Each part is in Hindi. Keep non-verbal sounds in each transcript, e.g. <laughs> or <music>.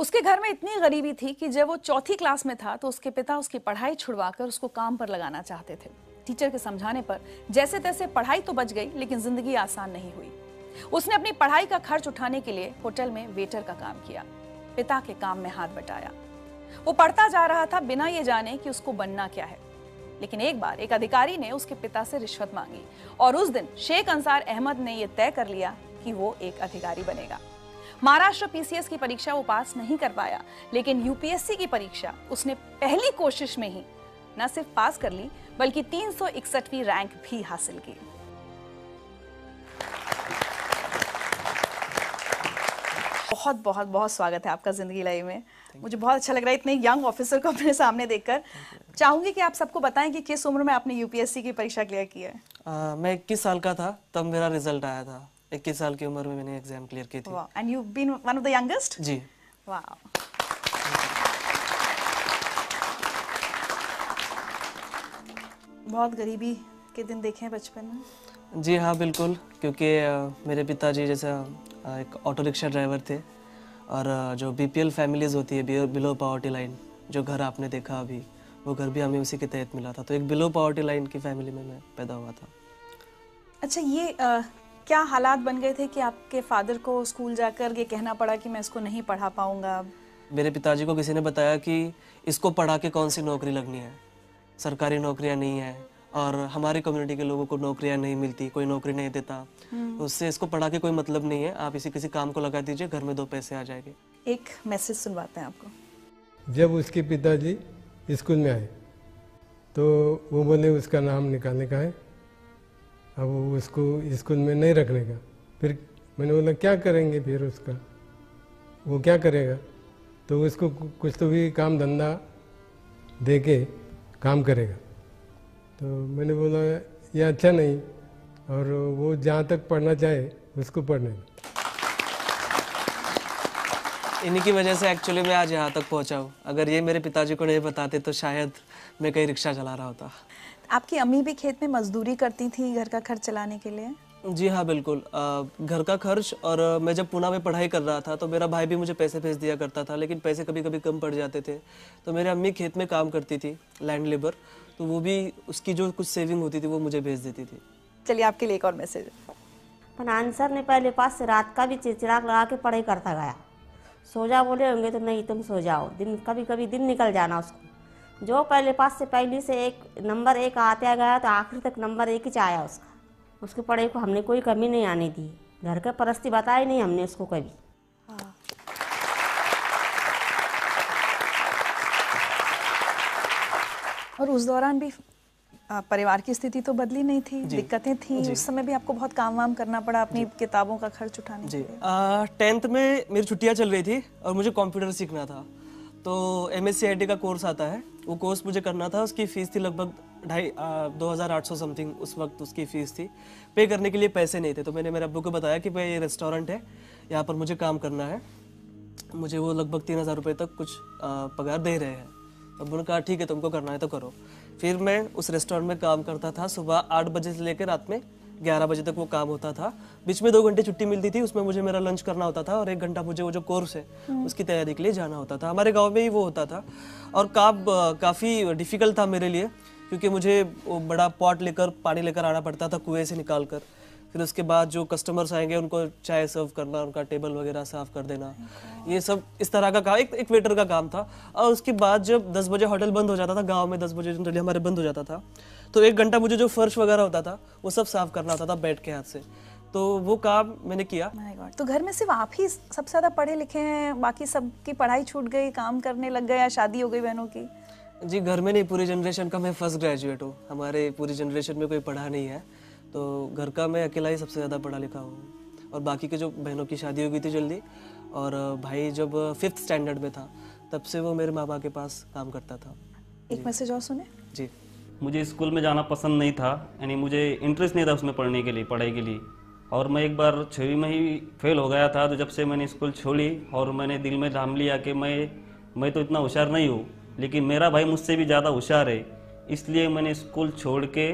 उसके घर में इतनी गरीबी थी कि जब वो चौथी क्लास में था तो उसके पिता उसकी पढ़ाई छुड़वाकर उसको काम पर लगाना चाहते थे। टीचर के समझाने पर जैसे तैसे पढ़ाई तो बच गई, लेकिन ज़िंदगी आसान नहीं हुई। उसने अपनी पढ़ाई का खर्च उठाने के लिए होटल में वेटर का काम किया। पिता के काम में हाथ बटाया। वो पढ़ता जा रहा था बिना ये जाने कि उसको बनना क्या है। लेकिन एक बार एक अधिकारी ने उसके पिता से रिश्वत मांगी और उस दिन शेख अंसार अहमद ने यह तय कर लिया कि वो एक अधिकारी बनेगा। महाराष्ट्र पीसीएस की परीक्षा वो पास नहीं कर पाया लेकिन यूपीएससी की परीक्षा उसने पहली कोशिश में ही न सिर्फ़ पास कर ली बल्कि तीन रैंक भी हासिल की। बहुत बहुत बहुत स्वागत है आपका ज़िंदगी लाइव में। मुझे बहुत अच्छा लग रहा है इतने यंग ऑफिसर को अपने सामने देखकर। चाहूँगी कि आप सबको बताएँ कि किस उम्र में आपने यूपीएससी की परीक्षा क्लियर की है? आ, मैं इक्कीस साल का था तब मेरा रिज़ल्ट आया था। इक्कीस साल की उम्र में मैंने एग्ज़ाम क्लियर की थी। And you been one of the youngest जी। वाह बहुत गरीबी के दिन देखे हैं बचपन में। जी हाँ बिल्कुल क्योंकि मेरे पिताजी जैसा एक ऑटो रिक्शा ड्राइवर थे और जो बीपीएल फैमिलीज़ होती है बिलो पावर्टी लाइन जो घर आपने देखा अभी वो घर भी हमें उसी के तहत मिला था। तो एक बिलो पावर्टी लाइन की फैमिली में मैं पैदा हुआ था। अच्छा ये आ, क्या हालात बन गए थे कि आपके फादर को स्कूल जाकर ये कहना पड़ा कि मैं इसको नहीं पढ़ा पाऊँगा? मेरे पिताजी को किसी ने बताया कि इसको पढ़ा के कौन सी नौकरी लगनी है? सरकारी नौकरियाँ नहीं है और हमारी कम्युनिटी के लोगों को नौकरियाँ नहीं मिलती कोई नौकरी नहीं देता। तो उससे इसको पढ़ा के कोई मतलब नहीं है। आप इसी किसी काम को लगा दीजिए घर में दो पैसे आ जाएँगे। एक मैसेज सुनवाते हैं आपको। जब उसके पिताजी स्कूल में आए तो वो बोले उसका नाम निकालने का है। अब उसको स्कूल में नहीं रखने का। फिर मैंने बोला, क्या करेंगे फिर उसका? वो क्या करेगा? तो उसको कुछ तो भी काम धंधा दे के काम करेगा। तो मैंने बोला, ये अच्छा नहीं। और वो जहाँ तक पढ़ना चाहे, उसको पढ़ने इन्हीं की वजह से एक्चुअली मैं आज यहाँ तक पहुँचा हूँ। अगर ये मेरे पिताजी को नहीं बताते तो शायद मैं कहीं रिक्शा चला रहा होता। आपकी अम्मी भी खेत में मजदूरी करती थी घर का खर्च चलाने के लिए? जी हाँ बिल्कुल। आ, घर का खर्च और आ, मैं जब पूना में पढ़ाई कर रहा था तो मेरा भाई भी मुझे पैसे भेज दिया करता था लेकिन पैसे कभी कभी कम पड़ जाते थे। तो मेरी अम्मी खेत में काम करती थी लैंड लेबर तो वो भी उसकी जो कुछ सेविंग होती थी वो मुझे भेज देती थी। चलिए आपके लिए एक और मैसेज आंसर ने पहले पास से रात का भी चिड़चिड़ाक लगा के पढ़ाई करता गया। सो जा बोले होंगे तो नहीं तुम सो जाओ। दिन कभी कभी दिन निकल जाना उसको। जो पहले पास से पहली से एक नंबर एक आते गया तो आखिर तक नंबर एक ही आया उसका। उसकी पढ़ाई को हमने कोई कमी नहीं आने दी। घर का परस्ती बताई नहीं हमने उसको कभी। और उस दौरान भी परिवार की स्थिति तो बदली नहीं थी दिक्कतें थी। उस समय भी आपको बहुत काम वाम करना पड़ा अपनी किताबों का खर्च उठाने जी। टेंथ में मेरी छुट्टियाँ चल रही थी और मुझे कंप्यूटर सीखना था। तो एम एस का कोर्स आता है। वो कोर्स मुझे करना था उसकी फ़ीस थी लगभग ढाई दो हज़ार आठ सौ समथिंग उस वक्त उसकी फ़ीस थी। पे करने के लिए पैसे नहीं थे तो मैंने मेरे अब्बू को बताया कि भाई ये रेस्टोरेंट है यहाँ पर मुझे काम करना है। मुझे वो लगभग तीन हज़ार रुपये तक कुछ आ, पगार दे रहे हैं। तो उन्होंने कहा ठीक है तुमको करना है तो करो। फिर मैं उस रेस्टोरेंट में काम करता था सुबह आठ बजे से लेकर रात में ग्यारह बजे तक वो काम होता था। बीच में दो घंटे छुट्टी मिलती थी उसमें मुझे मेरा लंच करना होता था और एक घंटा मुझे वो जो कोर्स है उसकी तैयारी के लिए जाना होता था। हमारे गाँव में ही वो होता था। और काम काफ़ी डिफ़िकल्ट था मेरे लिए क्योंकि मुझे बड़ा पॉट लेकर पानी लेकर आना पड़ता था कुएँ से निकाल कर फिर उसके बाद जो कस्टमर्स आएँगे उनको चाय सर्व करना उनका टेबल वगैरह साफ़ कर देना। ये सब इस तरह का काम एक, एक वेटर का काम था। और उसके बाद जब 10 बजे होटल बंद हो जाता था गाँव में 10 बजे जनरली हमारे बंद हो जाता था तो एक घंटा मुझे जो फर्श वगैरह होता था वो सब साफ़ करना होता था बैठ के हाथ से। तो वो काम मैंने किया। तो घर में सिर्फ़ आप ही सबसे ज़्यादा पढ़े लिखे हैं बाकी सबकी पढ़ाई छूट गई काम करने लग गए या शादी हो गई बहनों की? जी घर में नहीं पूरी जनरेशन का मैं फ़र्स्ट ग्रेजुएट हूँ। हमारे पूरी जनरेशन में कोई पढ़ा नहीं है। तो घर का मैं अकेला ही सबसे ज़्यादा पढ़ा लिखा हूँ। और बाकी के जो बहनों की शादी हो गई थी जल्दी और भाई जब फिफ्थ स्टैंडर्ड में था तब से वो मेरे माँ बाप के पास काम करता था। एक मैसेज और सुने? जी। मुझे स्कूल में जाना पसंद नहीं था यानी मुझे इंटरेस्ट नहीं था उसमें पढ़ने के लिए पढ़ाई के लिए। और मैं एक बार छवीं में ही फेल हो गया था तो जब से मैंने स्कूल छोड़ी और मैंने दिल में ठान लिया कि मैं मैं तो इतना होशियार नहीं हूँ, लेकिन मेरा भाई मुझसे भी ज़्यादा होशियार है, इसलिए मैंने स्कूल छोड़ के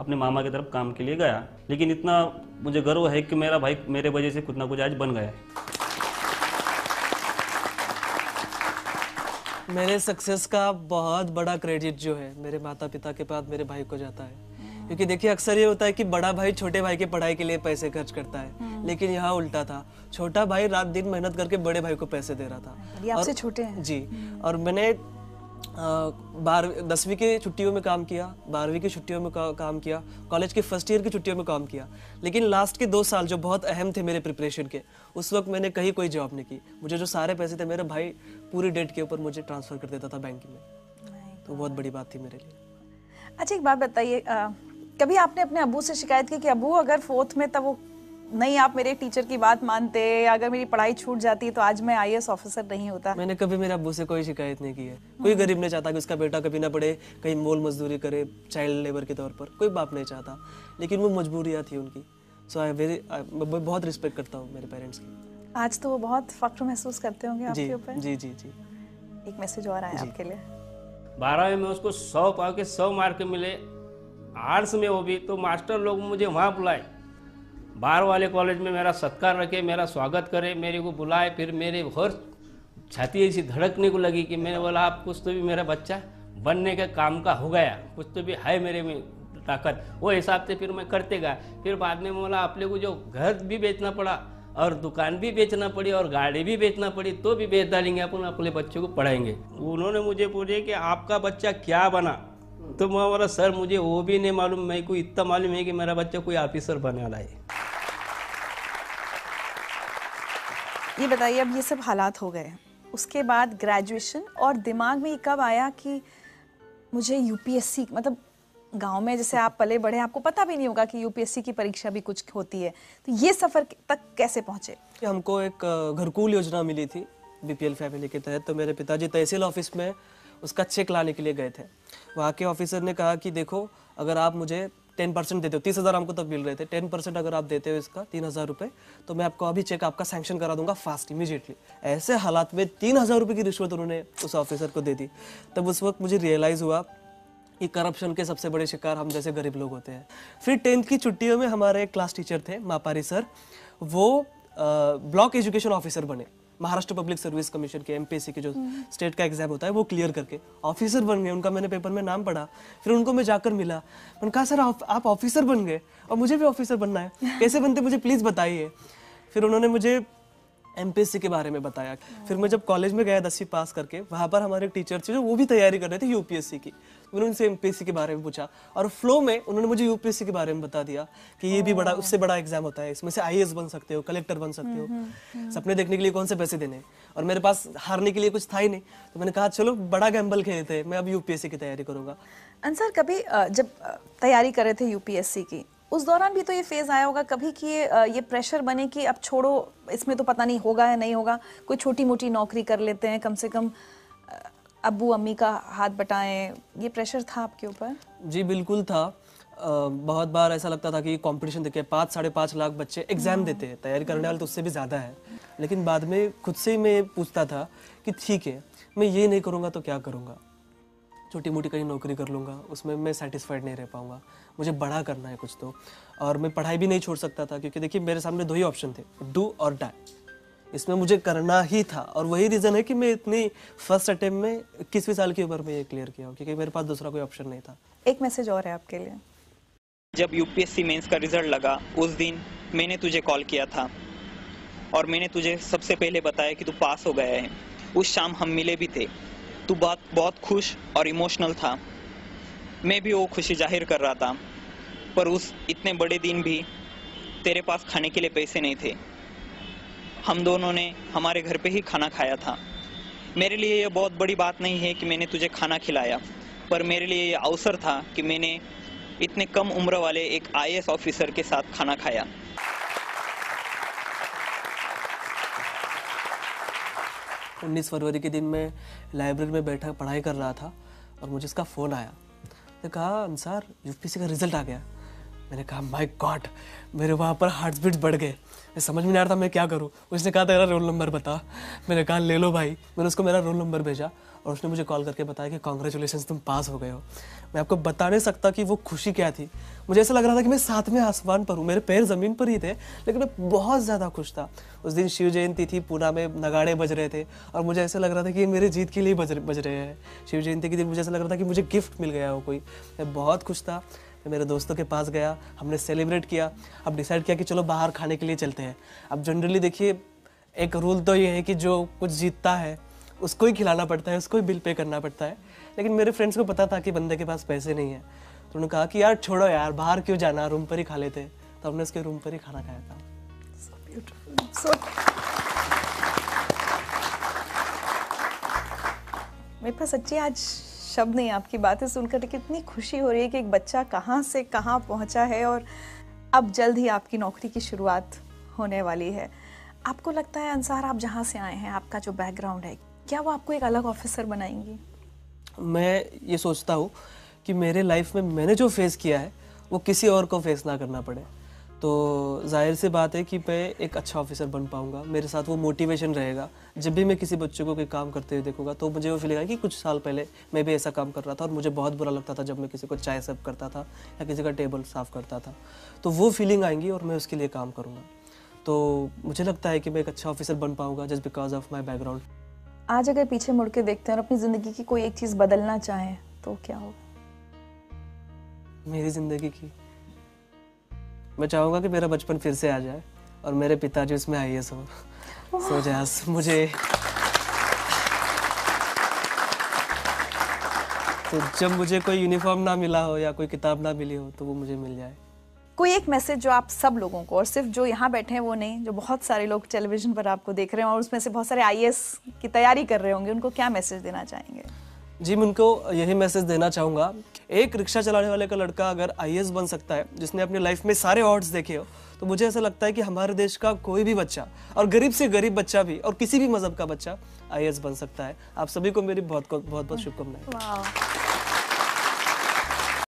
अपने मामा की तरफ़ काम के लिए गया। लेकिन इतना मुझे गर्व है कि मेरा भाई मेरे वजह से कुछ ना कुछ आज बन गया मेरे सक्सेस का बहुत बड़ा क्रेडिट जो है, मेरे माता पिता के बाद मेरे भाई को जाता है। क्योंकि देखिए अक्सर ये होता है कि बड़ा भाई छोटे भाई के पढ़ाई के लिए पैसे खर्च करता है। लेकिन यहाँ उल्टा था। छोटा भाई रात दिन मेहनत करके बड़े भाई को पैसे दे रहा था। आपसे छोटे हैं। जी और मैंने बारहवीं दसवीं की छुट्टियों में काम किया बारहवीं की छुट्टियों में का, काम किया कॉलेज के फ़र्स्ट ईयर की छुट्टियों में काम किया। लेकिन लास्ट के दो साल जो बहुत अहम थे मेरे प्रिपरेशन के उस वक्त मैंने कहीं कोई जॉब नहीं की। मुझे जो सारे पैसे थे मेरे भाई पूरी डेट के ऊपर मुझे ट्रांसफ़र कर देता था बैंक में। तो बहुत बड़ी बात थी मेरे लिए। अच्छा एक बात बताइए कभी आपने अपने अबू से शिकायत की कि अबू अगर फोर्थ में तब वो नहीं आप मेरे टीचर की बात मानते अगर मेरी पढ़ाई छूट जाती तो आज मैं आईएएस ऑफिसर नहीं होता? मैंने कभी मेरे अब्बू से कोई शिकायत नहीं की है। कोई गरीब नहीं चाहता कि उसका बेटा कभी ना पढ़े कहीं मोल मजदूरी करे चाइल्ड लेबर के तौर पर। कोई बाप नहीं चाहता। लेकिन वो मजबूरियाँ थी उनकी। सो आई वेरी मैं बहुत रिस्पेक्ट करता हूँ मेरे पेरेंट्स की। आज तो वो बहुत फख्र महसूस करते होंगे जी आपके ऊपर। जी जी जी। एक मैसेज और आया आपके लिए। बारहवीं में उसको सौ पाव के सौ मार्क मिले। आर्ट्स में वो भी तो मास्टर लोग मुझे वहाँ बुलाए। बाहर वाले कॉलेज में मेरा सत्कार रखे, मेरा स्वागत करे, मेरे को बुलाए, फिर मेरे और छाती ऐसी धड़कने को लगी कि मैंने बोला, आप कुछ तो भी मेरा बच्चा बनने के काम का हो गया, कुछ तो भी है मेरे में ताकत। वो हिसाब से फिर मैं करते गया। फिर बाद में बोला अपने को जो घर भी बेचना पड़ा और दुकान भी बेचना पड़ी और गाड़ी भी बेचना पड़ी तो भी बेच डालेंगे, अपन अपने बच्चों को पढ़ाएँगे। उन्होंने मुझे पूछे कि आपका बच्चा क्या बना? तो मैं बोला सर मुझे वो भी नहीं मालूम मेरे को इतना मालूम है कि मेरा बच्चा कोई ऑफिसर बने वाला है। ये बताइए अब ये सब हालात हो गए। उसके बाद ग्रेजुएशन और दिमाग में ये कब आया कि मुझे यूपीएससी मतलब गाँव में जैसे आप पले बड़े आपको पता भी नहीं होगा कि यूपीएससी की परीक्षा भी कुछ होती है। तो ये सफ़र तक कैसे पहुँचे? कि हमको एक घरकुल योजना मिली थी बीपीएल फैमिली के तहत। तो मेरे पिताजी तहसील ऑफ़िस में उसका चेक लाने के लिए गए थे। वहाँ के ऑफिसर ने कहा कि देखो, अगर आप मुझे टेन परसेंट देते हो, तीस हज़ार हमको तब मिल रहे थे, टेन परसेंट अगर आप देते हो इसका तीन हज़ार रुपये तो मैं आपको अभी चेक आपका सैंक्शन करा दूँगा फास्ट इमीजिएटली ऐसे हालात में तीन हज़ार रुपये की रिश्वत उन्होंने उस ऑफिसर को दे दी। तब उस वक्त मुझे रियलाइज़ हुआ कि करप्शन के सबसे बड़े शिकार हम जैसे गरीब लोग होते हैं। फिर टेंथ की छुट्टियों में हमारे एक क्लास टीचर थे, मापारी सर वो ब्लॉक एजुकेशन ऑफिसर बने। महाराष्ट्र पब्लिक सर्विस कमीशन के एमपीएससी के जो स्टेट का एग्ज़ाम होता है वो क्लियर करके ऑफिसर बन गए। उनका मैंने पेपर में नाम पढ़ा। फिर उनको मैं जाकर मिला। मैंने कहा सर आप, ऑफिसर बन गए और मुझे भी ऑफिसर बनना है। <laughs> कैसे बनते मुझे प्लीज़ बताइए। फिर उन्होंने मुझे एमपीएससी के बारे में बताया। फिर मैं जब कॉलेज में गया दसवीं पास करके वहाँ पर हमारे टीचर थे जो वो भी तैयारी कर रहे थे यूपीएससी की। मैंने उनसे एमपीएससी के बारे में पूछा और फ्लो में उन्होंने मुझे यूपीएससी के बारे में बता दिया कि ये भी बड़ा उससे बड़ा एग्ज़ाम होता है इसमें से आईएएस बन सकते हो कलेक्टर बन सकते हो सपने देखने के लिए कौन से पैसे देने? और मेरे पास हारने के लिए कुछ था ही नहीं। तो मैंने कहा चलो बड़ा गैम्बल खेलते हैं मैं अब यूपीएससी की तैयारी करूँगा। अंसर कभी जब तैयारी कर रहे थे यूपीएससी की उस दौरान भी तो ये फ़ेज़ आया होगा कभी कि ये ये प्रेशर बने कि अब छोड़ो इसमें तो पता नहीं होगा या नहीं होगा कोई छोटी मोटी नौकरी कर लेते हैं कम से कम अ, अब्बू अम्मी का हाथ बटाएँ ये प्रेशर था आपके ऊपर? जी बिल्कुल था। बहुत बार ऐसा लगता था कि कंपटीशन देखिए पाँच साढ़े पाँच लाख बच्चे एग्ज़ाम देते हैं तैयारी करने वाले तो उससे भी ज़्यादा है। लेकिन बाद में खुद से ही मैं पूछता था कि ठीक है मैं ये नहीं करूँगा तो क्या करूँगा? छोटी मोटी कहीं नौकरी कर लूँगा उसमें मैं सेटिस्फाइड नहीं रह पाऊँगा। मुझे बड़ा करना है कुछ तो। और मैं पढ़ाई भी नहीं छोड़ सकता था क्योंकि देखिए मेरे सामने दो ही ऑप्शन थे डू और डाई इसमें मुझे करना ही था। और वही रीज़न है कि मैं इतनी फ़र्स्ट अटेम्प्ट में इक्कीसवीं साल की उम्र में ये क्लियर किया हूँ, क्योंकि मेरे पास दूसरा कोई ऑप्शन नहीं था। एक मैसेज और है आपके लिए। जब यूपीएससी मेंस का रिज़ल्ट लगा उस दिन मैंने तुझे कॉल किया था। और मैंने तुझे सबसे पहले बताया कि तू पास हो गया है। उस शाम हम मिले भी थे। तू बहुत बहुत खुश और इमोशनल था। मैं भी वो खुशी ज़ाहिर कर रहा था। पर उस इतने बड़े दिन भी तेरे पास खाने के लिए पैसे नहीं थे। हम दोनों ने हमारे घर पे ही खाना खाया था। मेरे लिए ये बहुत बड़ी बात नहीं है कि मैंने तुझे खाना खिलाया, पर मेरे लिए ये अवसर था कि मैंने इतने कम उम्र वाले एक आईएएस ऑफिसर के साथ खाना खाया। उन्नीस फरवरी के दिन मैं लाइब्रेरी में बैठा पढ़ाई कर रहा था और मुझे इसका फ़ोन आया। तो कहा, अंसार, यूपीसी का रिज़ल्ट आ गया। मैंने कहा माय गॉड मेरे वहाँ पर हार्ट बीट बढ़ गए। मैं समझ में नहीं आ रहा था मैं क्या करूँ। उसने कहा, तेरा रोल नंबर बता। मैंने कहा, ले लो भाई। मैंने उसको मेरा रोल नंबर भेजा और उसने मुझे कॉल करके बताया कि कॉन्ग्रेचुलेशन तुम पास हो गए हो। मैं आपको बता नहीं सकता कि वो खुशी क्या थी। मुझे ऐसा लग रहा था कि मैं सातवें आसमान पर हूँ। मेरे पैर ज़मीन पर ही थे, लेकिन मैं बहुत ज़्यादा खुश था। उस दिन शिव जयंती थी, पूना में नगाड़े बज रहे थे और मुझे ऐसा लग रहा था कि ये मेरे जीत के लिए बज बज रहे हैं। शिव जयंती के दिन मुझे ऐसा लग रहा था कि मुझे गिफ्ट मिल गया हो कोई। मैं बहुत खुश था। मैं मेरे दोस्तों के पास गया हमने सेलिब्रेट किया। अब डिसाइड किया कि चलो बाहर खाने के लिए चलते हैं। अब जनरली देखिए एक रूल तो ये है कि जो कुछ जीतता है उसको ही खिलाना पड़ता है उसको ही बिल पे करना पड़ता है। लेकिन मेरे फ्रेंड्स को पता था कि बंदे के पास पैसे नहीं है। तो उन्होंने कहा कि यार छोड़ो यार बाहर क्यों जाना रूम पर ही खा लेते तो हमने उसके रूम पर ही खाना खाया था। So, मेरे पास सच्ची आज शब्द नहीं, आपकी बातें सुनकर कि इतनी खुशी हो रही है कि एक बच्चा कहाँ से कहाँ पहुँचा है और अब जल्द ही आपकी नौकरी की शुरुआत होने वाली है। आपको लगता है, अंसार, आप जहाँ से आए हैं, आपका जो बैकग्राउंड है, क्या वो आपको एक अलग ऑफिसर बनाएँगी? मैं ये सोचता हूँ कि मेरे लाइफ में मैंने जो फेस किया है, वो किसी और को फेस ना करना पड़े। तो ज़ाहिर सी बात है कि मैं एक अच्छा ऑफिसर बन पाऊँगा। मेरे साथ वो मोटिवेशन रहेगा। जब भी मैं किसी बच्चे को कोई काम करते हुए देखूँगा तो मुझे वो फील आएगा कि कुछ साल पहले मैं भी ऐसा काम कर रहा था और मुझे बहुत बुरा लगता था जब मैं किसी को चाय सर्व करता था या किसी का टेबल साफ़ करता था। तो वो फीलिंग आएँगी और मैं उसके लिए काम करूँगा। तो मुझे लगता है कि मैं एक अच्छा ऑफिसर बन पाऊँगा just because of my background आज अगर पीछे मुड़ के देखते हैं और अपनी ज़िंदगी की कोई एक चीज़ बदलना चाहें तो क्या होगा? मेरी ज़िंदगी की मैं चाहूँगा कि मेरा बचपन फिर से आ जाए और मेरे पिताजी उसमें आई एस हो सो जैस मुझे तो जब मुझे कोई यूनिफॉर्म ना मिला हो या कोई किताब ना मिली हो तो वो मुझे मिल जाए। कोई एक मैसेज जो आप सब लोगों को और सिर्फ़ जो यहाँ बैठे हैं वो नहीं जो बहुत सारे लोग टेलीविज़न पर आपको देख रहे हैं और उसमें से बहुत सारे आई की तैयारी कर रहे होंगे उनको क्या मैसेज देना चाहेंगे? जी मैं उनको यही मैसेज देना चाहूँगा। एक रिक्शा चलाने वाले का लड़का अगर आई बन सकता है जिसने अपनी लाइफ में सारे ऑर्ड्स देखे हो तो मुझे ऐसा लगता है कि हमारे देश का कोई भी बच्चा और गरीब से गरीब बच्चा भी और किसी भी मज़हब का बच्चा आई बन सकता है। आप सभी को मेरी बहुत बहुत बहुत शुभकामनाएँ।